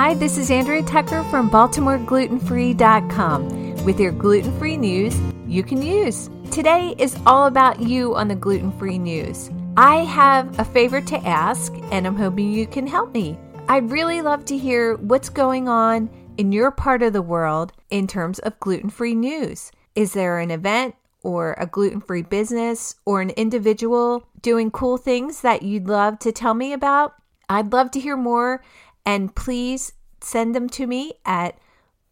Hi, this is Andrea Tucker from BaltimoreGlutenFree.com with your gluten free news you can use. Today is all about you on the gluten free news. I have a favor to ask, and I'm hoping you can help me. I'd really love to hear what's going on in your part of the world in terms of gluten free news. Is there an event or a gluten free business or an individual doing cool things that you'd love to tell me about? I'd love to hear more, and please send them to me at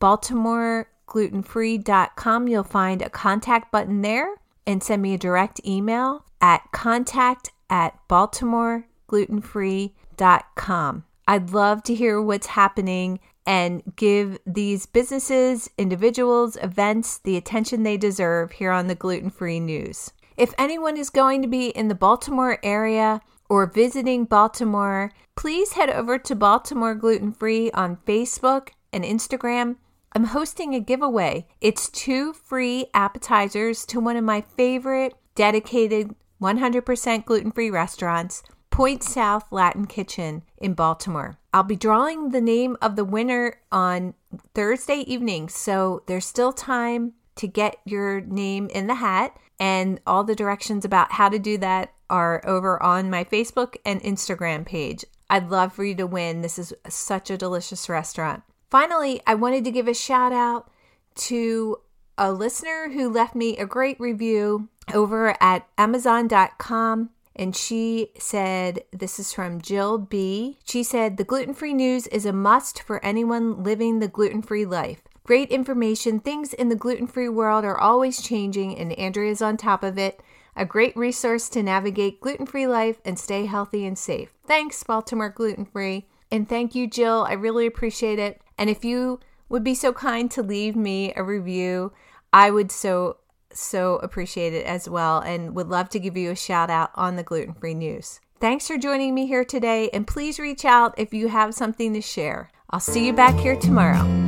baltimoreglutenfree.com. You'll find a contact button there and send me a direct email at contact at baltimoreglutenfree.com. I'd love to hear what's happening and give these businesses, individuals, events the attention they deserve here on the Gluten Free News. If anyone is going to be in the Baltimore area or visiting Baltimore, please head over to Baltimore Gluten Free on Facebook and Instagram. I'm hosting a giveaway. It's two free appetizers to one of my favorite dedicated 100% gluten free restaurants, Point South Latin Kitchen in Baltimore. I'll be drawing the name of the winner on Thursday evening, so there's still time to get your name in the hat. And all the directions about how to do that are over on my Facebook and Instagram page. I'd love for you to win. This is such a delicious restaurant. Finally, I wanted to give a shout out to a listener who left me a great review over at Amazon.com. And she said, This is from Jill B. She said, The gluten free news is a must for anyone living the gluten free life. Great information. Things in the gluten free world are always changing, and Andrea's on top of it. A great resource to navigate gluten free life and stay healthy and safe. Thanks, Baltimore Gluten Free. And thank you, Jill. I really appreciate it. And if you would be so kind to leave me a review, I would so, so appreciate it as well and would love to give you a shout out on the gluten free news. Thanks for joining me here today, and please reach out if you have something to share. I'll see you back here tomorrow.